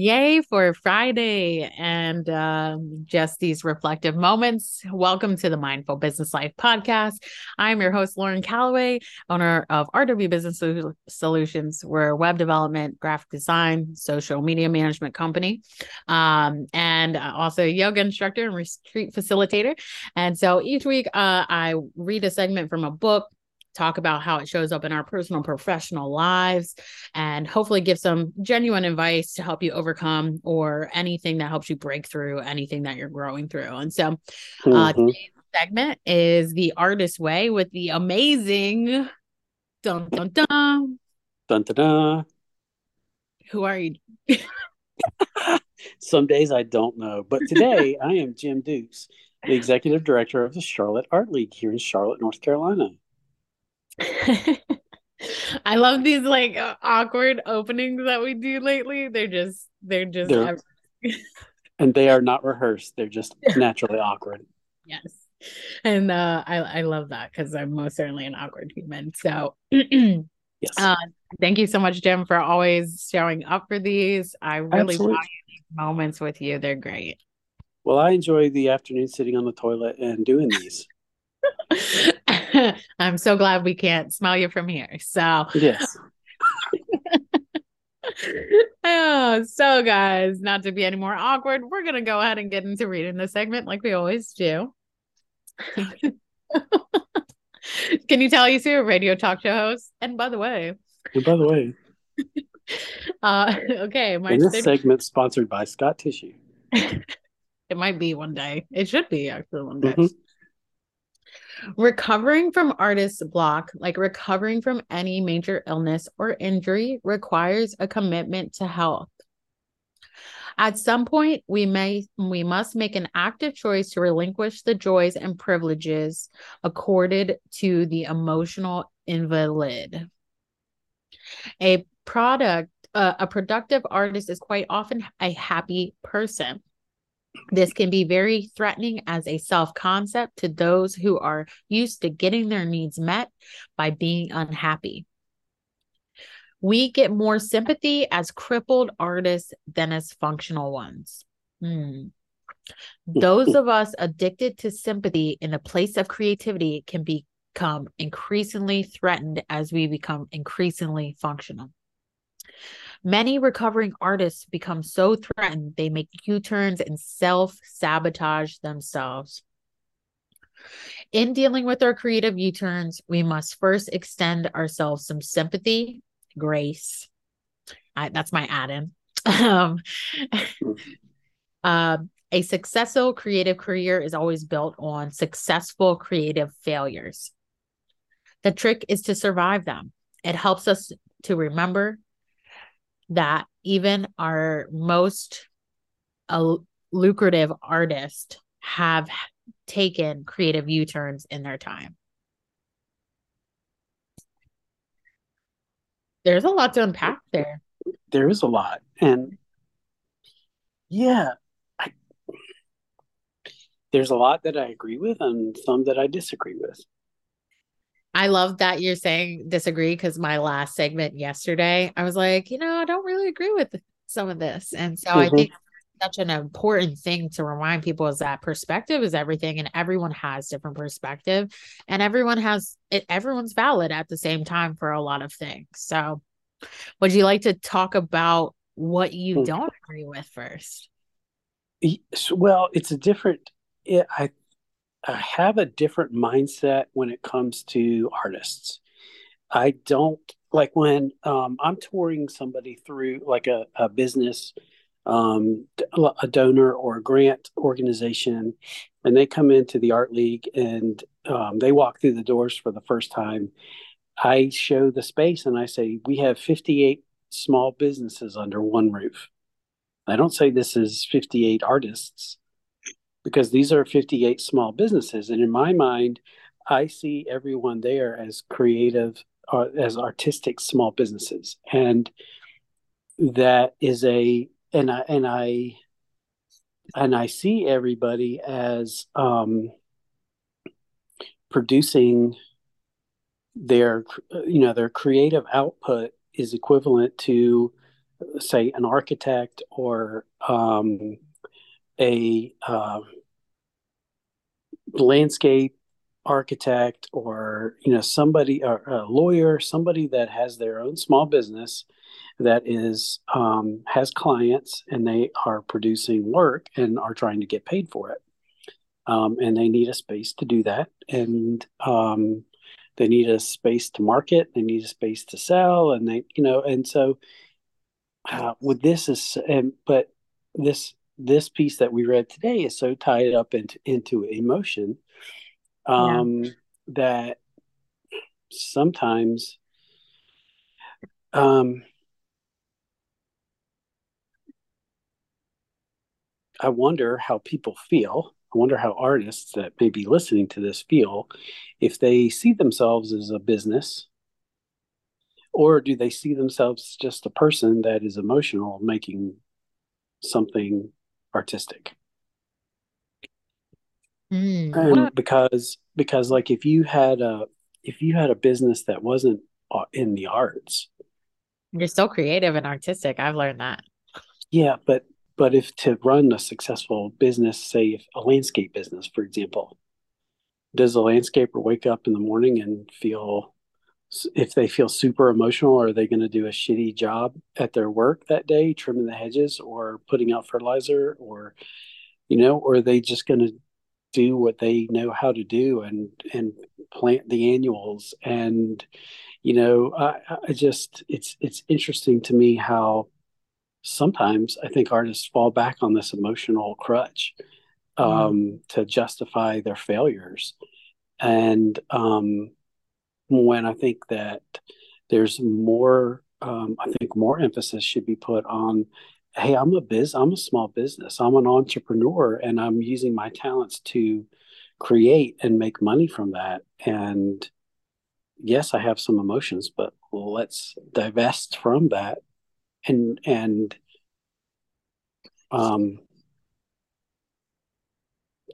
Yay for Friday and um, just these reflective moments. Welcome to the Mindful Business Life podcast. I'm your host, Lauren Calloway, owner of RW Business Solutions. We're a web development, graphic design, social media management company, um, and also a yoga instructor and retreat facilitator. And so each week uh, I read a segment from a book talk about how it shows up in our personal professional lives and hopefully give some genuine advice to help you overcome or anything that helps you break through anything that you're growing through. And so uh, mm-hmm. today's segment is the artist way with the amazing dun dun dun. Dun dun dun. Who are you? Some days i don't know but today i am jim dukes the executive director of the charlotte art league here in charlotte north carolina I love these like awkward openings that we do lately. They're just they're just they're, and they are not rehearsed. They're just naturally awkward. Yes. And uh I I love that because I'm most certainly an awkward human. So yes. Uh, thank you so much, Jim, for always showing up for these. I really Absolutely. value these moments with you. They're great. Well, I enjoy the afternoon sitting on the toilet and doing these. I'm so glad we can't smell you from here. So, yes. oh, so guys, not to be any more awkward, we're going to go ahead and get into reading the segment like we always do. Can you tell you see a radio talk show host? And by the way, and by the way, uh, okay, my and this 30- segment sponsored by Scott Tissue. it might be one day. It should be actually one day. Mm-hmm. Recovering from artist's block, like recovering from any major illness or injury, requires a commitment to health. At some point, we may we must make an active choice to relinquish the joys and privileges accorded to the emotional invalid. A product, uh, a productive artist is quite often a happy person. This can be very threatening as a self concept to those who are used to getting their needs met by being unhappy. We get more sympathy as crippled artists than as functional ones. Hmm. Those of us addicted to sympathy in the place of creativity can become increasingly threatened as we become increasingly functional. Many recovering artists become so threatened they make U turns and self sabotage themselves. In dealing with our creative U turns, we must first extend ourselves some sympathy, grace. I, that's my add in. um, uh, a successful creative career is always built on successful creative failures. The trick is to survive them. It helps us to remember that even our most uh, lucrative artists have taken creative U-turns in their time. There's a lot to unpack there. There is a lot. And yeah, I, there's a lot that I agree with and some that I disagree with. I love that you're saying disagree because my last segment yesterday, I was like, you know, I don't really agree with some of this. And so mm-hmm. I think such an important thing to remind people is that perspective is everything and everyone has different perspective and everyone has it everyone's valid at the same time for a lot of things. So would you like to talk about what you mm-hmm. don't agree with first? Well, it's a different it, I I have a different mindset when it comes to artists. I don't like when um, I'm touring somebody through like a, a business, um, a donor or a grant organization, and they come into the art league and um, they walk through the doors for the first time. I show the space and I say, We have 58 small businesses under one roof. I don't say this is 58 artists because these are 58 small businesses. And in my mind, I see everyone there as creative, uh, as artistic small businesses. And that is a, and I, and I, and I see everybody as um, producing their, you know, their creative output is equivalent to say, an architect or um, a uh, landscape architect or you know somebody or a lawyer somebody that has their own small business that is um, has clients and they are producing work and are trying to get paid for it. Um, and they need a space to do that. And um, they need a space to market. They need a space to sell. And they you know and so uh, with this is and but this this piece that we read today is so tied up into into emotion um, yeah. that sometimes um, I wonder how people feel. I wonder how artists that may be listening to this feel if they see themselves as a business or do they see themselves just a person that is emotional making something artistic. Mm, and because because like if you had a if you had a business that wasn't uh, in the arts. You're so creative and artistic. I've learned that. Yeah but but if to run a successful business say if a landscape business for example does a landscaper wake up in the morning and feel if they feel super emotional, are they going to do a shitty job at their work that day, trimming the hedges or putting out fertilizer, or you know, or are they just going to do what they know how to do and and plant the annuals and you know I, I just it's it's interesting to me how sometimes I think artists fall back on this emotional crutch um, mm. to justify their failures and um, when I think that there's more, um, I think more emphasis should be put on, hey, I'm a biz, I'm a small business, I'm an entrepreneur, and I'm using my talents to create and make money from that. And yes, I have some emotions, but let's divest from that and and um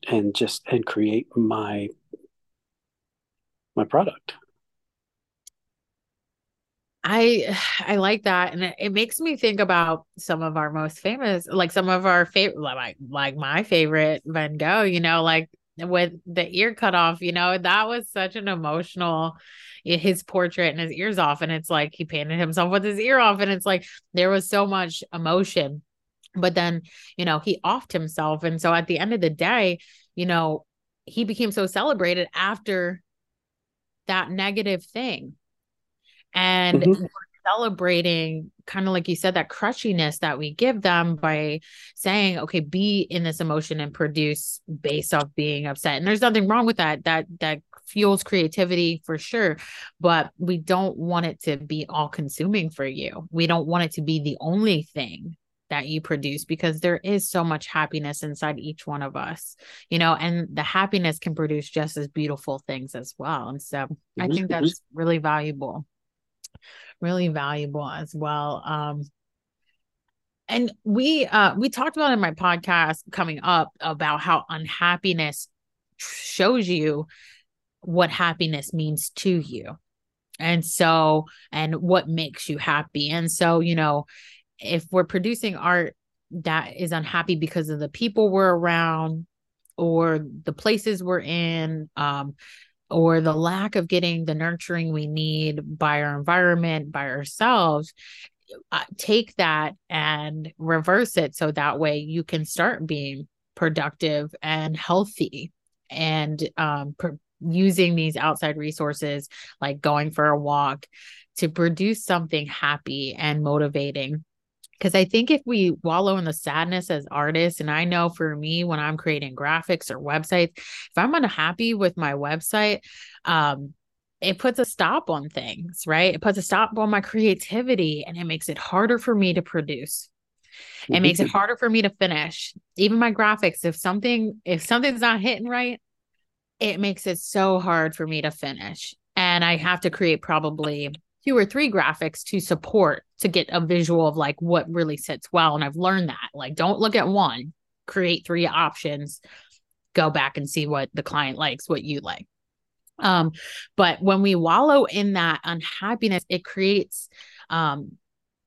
and just and create my my product I I like that, and it, it, makes me think about some of our most famous, like some of our favorite, like like my favorite Van Gogh. You know, like with the ear cut off. You know, that was such an emotional. His portrait and his ears off, and it's like he painted himself with his ear off, and it's like there was so much emotion. But then, you know, he offed himself, and so at the end of the day, you know, he became so celebrated after that negative thing and mm-hmm. celebrating kind of like you said that crushiness that we give them by saying okay be in this emotion and produce based off being upset and there's nothing wrong with that that that fuels creativity for sure but we don't want it to be all consuming for you we don't want it to be the only thing that you produce because there is so much happiness inside each one of us, you know, and the happiness can produce just as beautiful things as well. And so mm-hmm. I think that's really valuable really valuable as well. Um, and we uh we talked about in my podcast coming up about how unhappiness shows you what happiness means to you and so and what makes you happy and so you know if we're producing art that is unhappy because of the people we're around or the places we're in um or the lack of getting the nurturing we need by our environment, by ourselves, uh, take that and reverse it so that way you can start being productive and healthy and um, pr- using these outside resources like going for a walk to produce something happy and motivating because I think if we wallow in the sadness as artists, and I know for me, when I'm creating graphics or websites, if I'm unhappy with my website, um, it puts a stop on things, right? It puts a stop on my creativity and it makes it harder for me to produce. It makes it harder for me to finish. Even my graphics, if something if something's not hitting right, it makes it so hard for me to finish. And I have to create probably two or three graphics to support to get a visual of like what really sits well. And I've learned that like don't look at one, create three options, go back and see what the client likes, what you like. Um, but when we wallow in that unhappiness, it creates um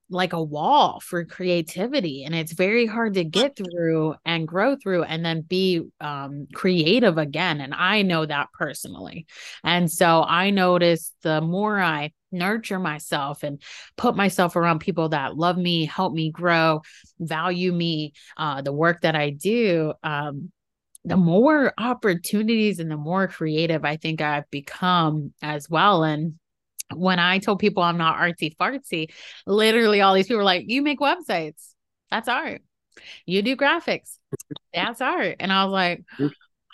like a wall for creativity and it's very hard to get through and grow through and then be um, creative again and i know that personally. And so i notice the more i nurture myself and put myself around people that love me help me grow value me uh, the work that i do um, the more opportunities and the more creative i think i've become as well and when I told people I'm not artsy fartsy, literally all these people were like, You make websites. That's art. You do graphics. That's art. And I was like.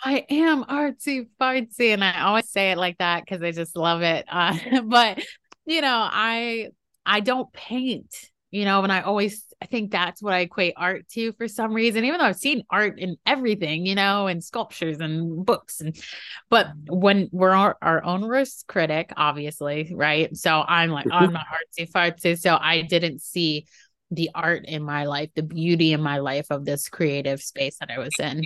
I am artsy fartsy. And I always say it like that because I just love it. Uh, but you know, I I don't paint, you know, and I always I think that's what I equate art to for some reason, even though I've seen art in everything, you know, and sculptures and books. And but when we're our, our own worst critic, obviously, right? So I'm like, oh, I'm mm-hmm. not artsy fartsy. So I didn't see the art in my life, the beauty in my life of this creative space that I was in.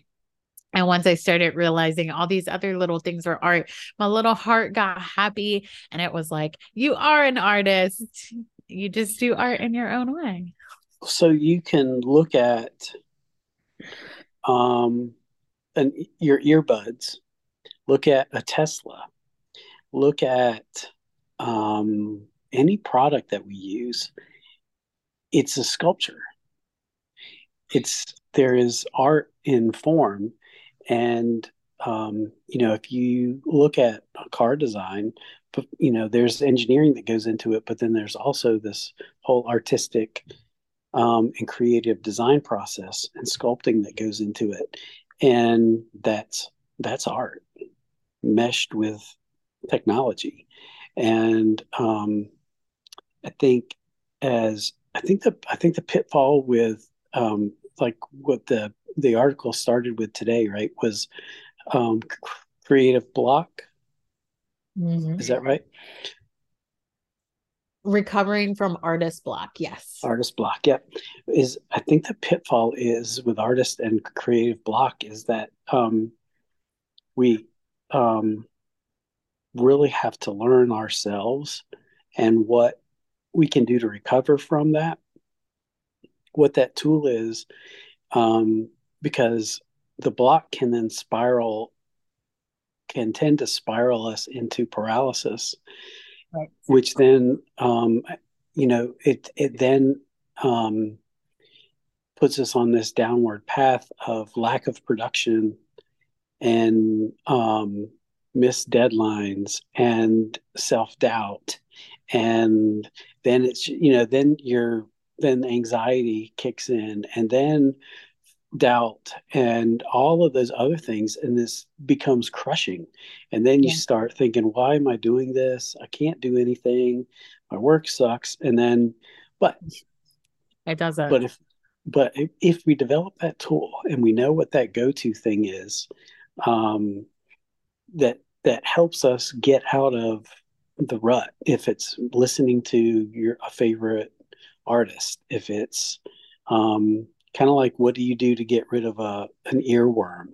And once I started realizing all these other little things were art, my little heart got happy. And it was like, you are an artist. You just do art in your own way so you can look at um, an, your earbuds, look at a Tesla, look at um, any product that we use. It's a sculpture. It's there is art in form, and um, you know if you look at car design, you know there's engineering that goes into it, but then there's also this whole artistic um, and creative design process and sculpting that goes into it, and that's that's art meshed with technology, and um, I think as I think the I think the pitfall with um, like what the the article started with today, right, was um, creative block. Mm-hmm. Is that right? recovering from artist block yes artist block yeah. is i think the pitfall is with artist and creative block is that um we um really have to learn ourselves and what we can do to recover from that what that tool is um because the block can then spiral can tend to spiral us into paralysis right. which then um, you know it it then um, puts us on this downward path of lack of production and um, missed deadlines and self doubt and then it's you know then you're then anxiety kicks in and then doubt and all of those other things and this becomes crushing. And then you yeah. start thinking why am i doing this? I can't do anything. My work sucks. And then but it doesn't. but if but if, if we develop that tool and we know what that go-to thing is um that that helps us get out of the rut if it's listening to your a favorite artist if it's um kind of like what do you do to get rid of a an earworm?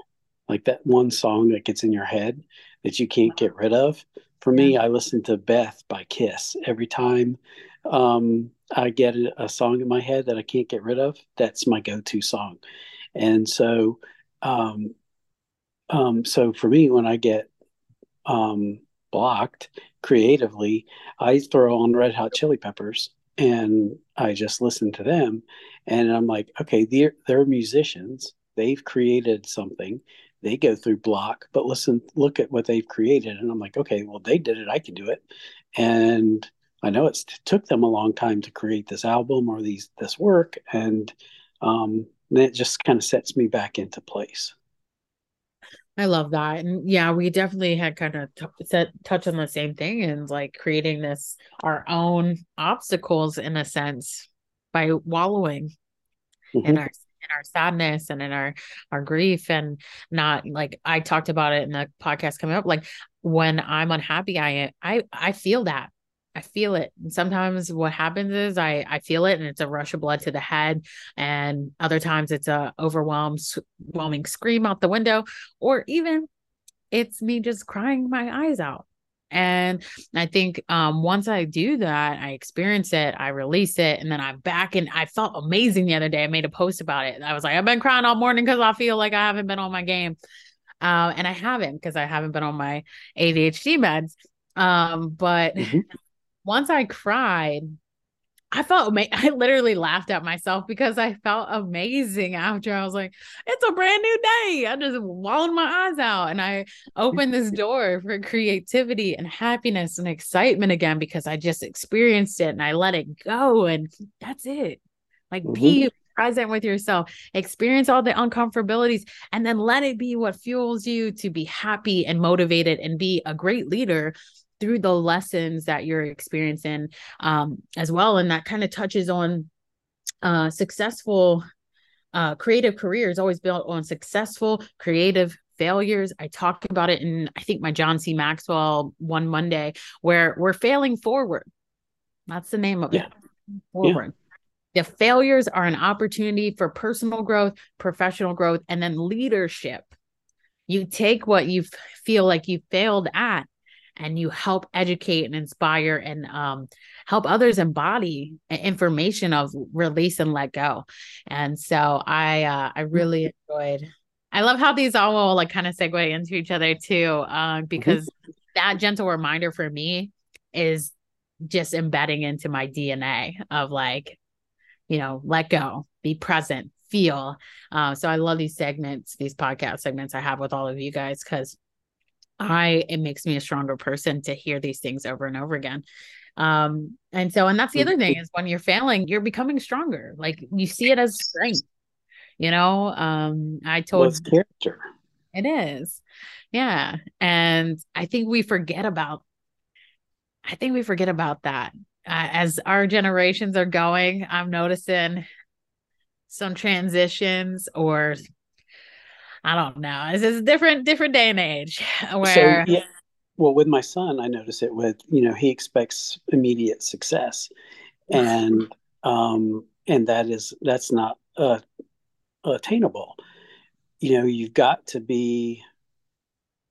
Like that one song that gets in your head that you can't get rid of? For me i listen to beth by kiss every time um, i get a, song in my head that i can't get rid of that's my go-to song. And so um, um, so for me when i get um, blocked creatively i throw on red hot chili peppers and I just listen to them, and I'm like, okay, they're they're musicians. They've created something. They go through block, but listen, look at what they've created, and I'm like, okay, well, they did it. I can do it, and I know it took them a long time to create this album or these this work, and um, it just kind of sets me back into place. I love that. And yeah, we definitely had kind of t- set, touch on the same thing and like creating this our own obstacles in a sense by wallowing mm-hmm. in our in our sadness and in our our grief and not like I talked about it in the podcast coming up like when I'm unhappy I I I feel that I feel it. And sometimes what happens is I I feel it and it's a rush of blood to the head and other times it's a overwhelming scream out the window or even it's me just crying my eyes out. And I think um, once I do that, I experience it, I release it, and then I'm back. And I felt amazing the other day. I made a post about it. I was like, I've been crying all morning because I feel like I haven't been on my game. Uh, and I haven't because I haven't been on my ADHD meds. Um, but mm-hmm. once I cried, I felt ama- I literally laughed at myself because I felt amazing after. I was like, it's a brand new day. I just walled my eyes out and I opened this door for creativity and happiness and excitement again because I just experienced it and I let it go. And that's it. Like mm-hmm. be present with yourself, experience all the uncomfortabilities, and then let it be what fuels you to be happy and motivated and be a great leader through the lessons that you're experiencing um, as well. And that kind of touches on uh, successful uh, creative careers always built on successful creative failures. I talked about it in, I think, my John C. Maxwell one Monday, where we're failing forward. That's the name of yeah. it. Forward. Yeah. The failures are an opportunity for personal growth, professional growth, and then leadership. You take what you feel like you failed at and you help educate and inspire and um, help others embody information of release and let go. And so I uh, I mm-hmm. really enjoyed. I love how these all will like kind of segue into each other too, uh, because mm-hmm. that gentle reminder for me is just embedding into my DNA of like, you know, let go, be present, feel. Uh, so I love these segments, these podcast segments I have with all of you guys because I it makes me a stronger person to hear these things over and over again. Um, and so, and that's the other thing is when you're failing, you're becoming stronger. Like you see it as strength. You know, um, I told well, character. It is, yeah. And I think we forget about. I think we forget about that uh, as our generations are going. I'm noticing some transitions or I don't know. It's a different different day and age where so, yeah. Well, with my son, I notice it with, you know, he expects immediate success. And um and that is that's not uh attainable. You know, you've got to be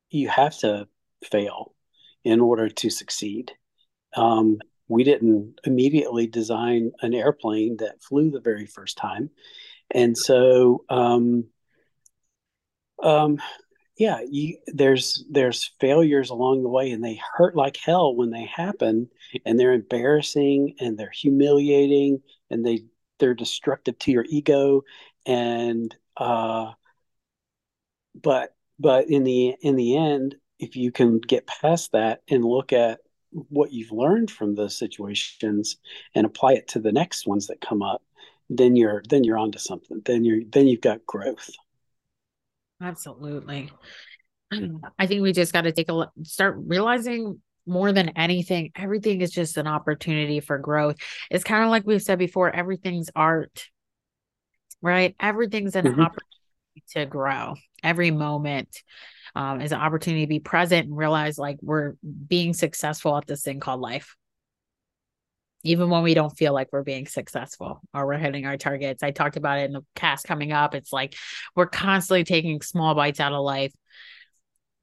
you have to fail in order to succeed. Um, we didn't immediately design an airplane that flew the very first time. And so um, um, yeah, you, there's there's failures along the way, and they hurt like hell when they happen, and they're embarrassing and they're humiliating, and they they're destructive to your ego, and uh, but but in the in the end, if you can get past that and look at what you've learned from those situations and apply it to the next ones that come up, then you're then you're onto something. Then you're then you've got growth. Absolutely. I think we just got to take a look, start realizing more than anything, everything is just an opportunity for growth. It's kind of like we've said before, everything's art, right? Everything's an mm-hmm. opportunity to grow. Every moment um, is an opportunity to be present and realize like we're being successful at this thing called life even when we don't feel like we're being successful or we're hitting our targets. I talked about it in the cast coming up. It's like we're constantly taking small bites out of life.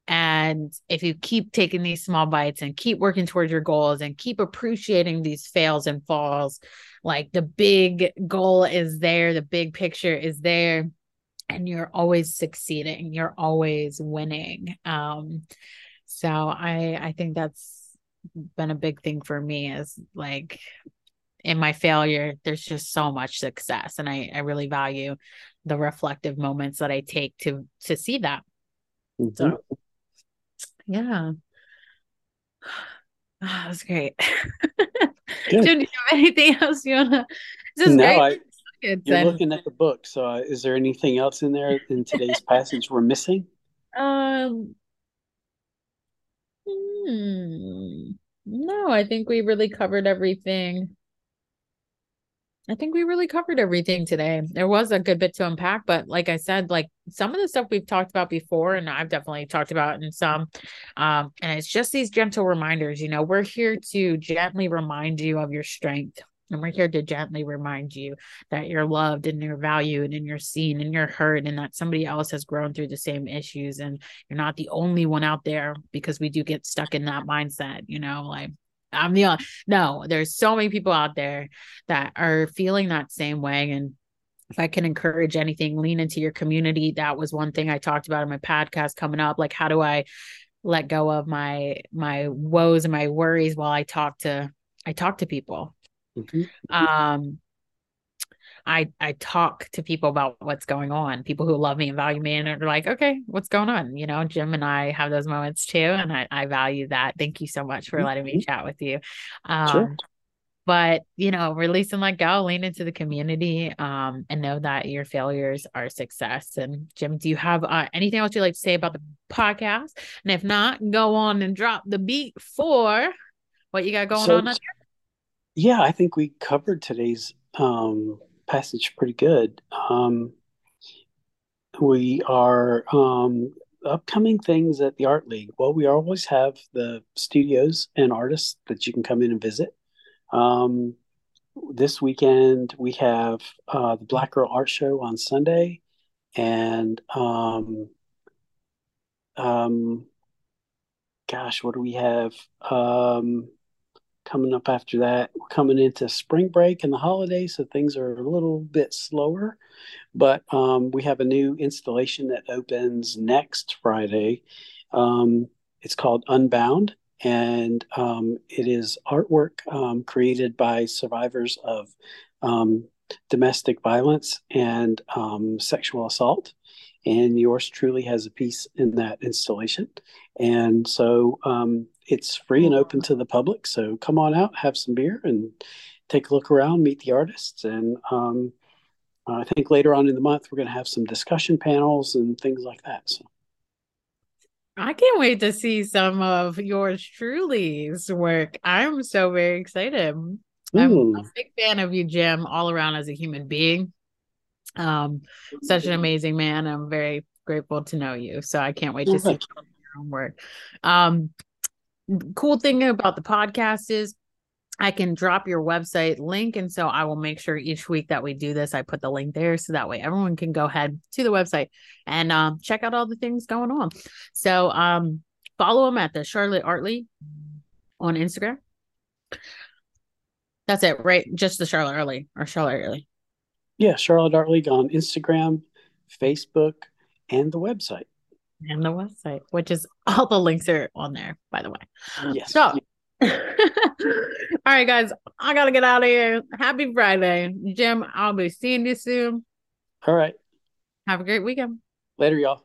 And if you keep taking these small bites and keep working towards your goals and keep appreciating these fails and falls, like the big goal is there, the big picture is there, and you're always succeeding, you're always winning. Um, so I I think that's been a big thing for me is like in my failure there's just so much success and i i really value the reflective moments that i take to to see that. Mm-hmm. so yeah. Oh, that was great do you have anything else you wanna just no, great. I, you're looking at the book so uh, is there anything else in there in today's passage we're missing? Um Hmm. No, I think we really covered everything. I think we really covered everything today. There was a good bit to unpack, but like I said, like some of the stuff we've talked about before, and I've definitely talked about in some. Um, and it's just these gentle reminders. You know, we're here to gently remind you of your strength And we're here to gently remind you that you're loved and you're valued and you're seen and you're heard and that somebody else has grown through the same issues and you're not the only one out there because we do get stuck in that mindset, you know, like I'm the only no, there's so many people out there that are feeling that same way and if I can encourage anything, lean into your community. That was one thing I talked about in my podcast coming up. Like, how do I let go of my my woes and my worries while I talk to I talk to people. Mm-hmm. Um, I I talk to people about what's going on. People who love me and value me and are like, okay, what's going on? You know, Jim and I have those moments too, and I, I value that. Thank you so much for letting me mm-hmm. chat with you. Um, sure. But you know, release and let go, lean into the community, um, and know that your failures are success. And Jim, do you have uh, anything else you'd like to say about the podcast? And if not, go on and drop the beat for what you got going so, on. Yeah, I think we covered today's um, passage pretty good. Um, we are um, upcoming things at the Art League. Well, we always have the studios and artists that you can come in and visit. Um, this weekend we have uh, the Black Girl Art Show on Sunday, and um, um, gosh, what do we have? Um, coming up after that. We're coming into spring break and the holidays, so things are a little bit slower. But um, we have a new installation that opens next Friday. Um, it's called Unbound, and um, it is artwork um, created by survivors of um, domestic violence and um, sexual assault and yours truly has a piece in that installation. And so it's free and open to the public. So come on out, have some beer, and take a look around, meet the artists. And um, I think later on in the month, we're going to have some discussion panels and things like that. So. I can't wait to see some of yours truly's work. I'm so very excited. I'm a big fan of you, Jim, all around as a human being. Um, such an amazing man. I'm very grateful to know you. So I can't wait to see your own work. Um, cool thing about the podcast is I can drop your website link. And so I will make sure each week that we do this, I put the link there. So that way everyone can go ahead to the website and um, check out all the things going on. So um, follow them at the Charlotte Art League on Instagram. That's it, right? Just the Charlotte Art League or Charlotte Art League. Yeah, Charlotte Art League on Instagram, Facebook, and the website. And the website, which is all the links are on there, by the way. Yes. So, all right, guys, I gotta get out of here. Happy Friday, Jim. I'll be seeing you soon. All right. Have a great weekend. Later, y'all.